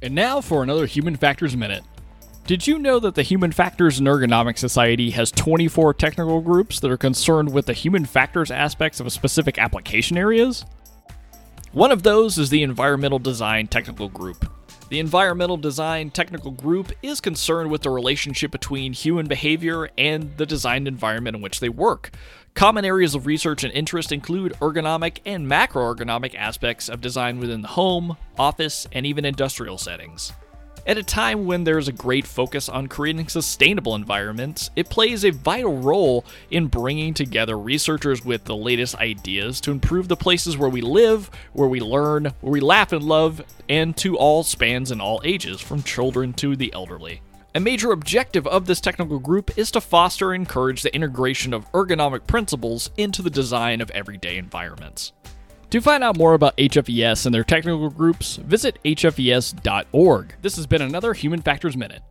And now for another Human Factors Minute. Did you know that the Human Factors and Ergonomics Society has 24 technical groups that are concerned with the human factors aspects of specific application areas? One of those is the Environmental Design Technical Group. The Environmental Design Technical Group is concerned with the relationship between human behavior and the designed environment in which they work. Common areas of research and interest include ergonomic and macroergonomic aspects of design within the home, office, and even industrial settings. At a time when there's a great focus on creating sustainable environments, it plays a vital role in bringing together researchers with the latest ideas to improve the places where we live, where we learn, where we laugh and love, and to all spans and all ages, from children to the elderly. A major objective of this technical group is to foster and encourage the integration of ergonomic principles into the design of everyday environments. To find out more about HFES and their technical groups, visit hfes.org. This has been another Human Factors Minute.